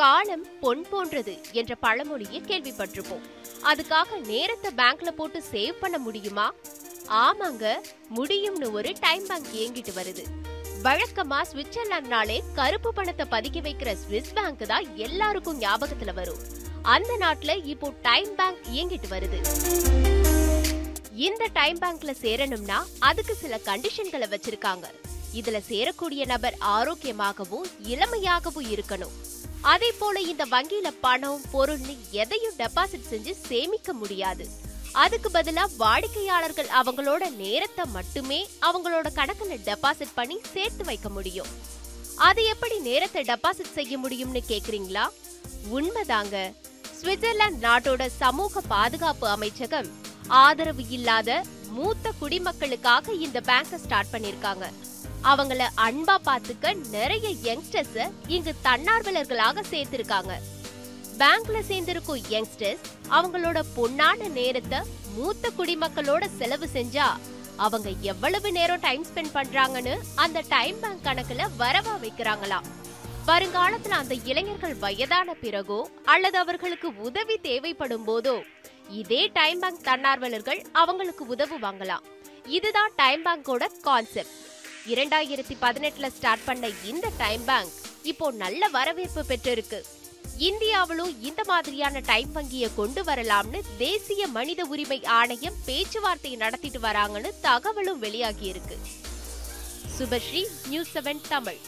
காலம் பொன் போன்றது என்ற பழமொழியை கேள்விப்பட்டிருப்போம். அதுக்காக நேரத்தை பேங்க்ல போட்டு சேவ் பண்ண முடியுமா? ஆமாங்க முடியும்னு ஒரு டைம் பேங்க் இயங்கிட்டு வருது. வழக்கமா சுவிட்சர்லாந்துனாலே கருப்பு பணத்தை பதுக்கி வைக்கிற ஸ்விஸ் பேங்க் தான் எல்லாருக்கும் ஞாபகத்துல வரும். அந்த நாட்டுல இப்போ டைம் பேங்க் இயங்கிட்டு வருது. இந்த டைம் பேங்க்ல சேரணும்னா அதுக்கு சில கண்டிஷன்களை வச்சிருக்காங்க. இதுல சேரக்கூடிய நபர் ஆரோக்கியமாகவும் இளமையாகவும் இருக்கணும். அதே போல இந்த வங்கியில பணம் பொருள்னு எதையும் டெபாசிட் செஞ்சு சேமிக்க முடியாது. அதுக்கு பதிலா வாடிக்கையாளர்கள் அவங்களோட நேரத்தை மட்டுமே அவங்களோட கணக்குல டெபாசிட் பண்ணி சேர்த்து வைக்க முடியும். அது எப்படி நேரத்தை டெபாசிட் செய்ய முடியும்னு கேக்குறீங்களா? உண்மைதாங்க. சுவிட்சர்லாந்து நாட்டோட சமூக பாதுகாப்பு அமைச்சகம் ஆதரவு இல்லாத மூத்த குடிமக்களுக்காக இந்த பேங்க ஸ்டார்ட் பண்ணிருக்காங்க. அவங்கள அன்பா பாத்துக்க நிறைய யங்ஸ்டர்ஸ் இங்கு தன்னார்வலர்களாக சேர்த்திருக்காங்க. பேங்க்ல சேர்ந்திருக்கும் யங்ஸ்டர்ஸ் அவங்களோட பொன்னான நேரத்தை மூத்த குடிமக்களோட செலவு செஞ்சா அவங்க எவ்வளவு நேரம் டைம் ஸ்பெண்ட் பண்றாங்கன்னு அந்த டைம் பேங்க் கணக்குல வரவா வைக்கிறாங்களாம். வருங்காலத்துல அந்த இளைஞர்கள் வயதான பிறகோ அல்லது அவர்களுக்கு உதவி தேவைப்படும் போதோ இதே டைம் பேங்க் தன்னார்வலர்கள் அவங்களுக்கு உதவுவாங்களாம். இதுதான் டைம் பேங்கோட கான்செப்ட் இரண்டாயிரத்தி பதினெட்டுல ஸ்டார்ட் பண்ண இந்த டைம் பேங்க் இப்போ நல்ல வரவேற்பு பெற்றிருக்கு. இந்தியாவிலும் இந்த மாதிரியான டைம் வங்கியை கொண்டு வரலாம்னு தேசிய மனித உரிமை ஆணையம் பேச்சுவார்த்தை நடத்திட்டு வராங்கன்னு தகவலும் வெளியாகி இருக்கு. Subhashree news seven Tamil.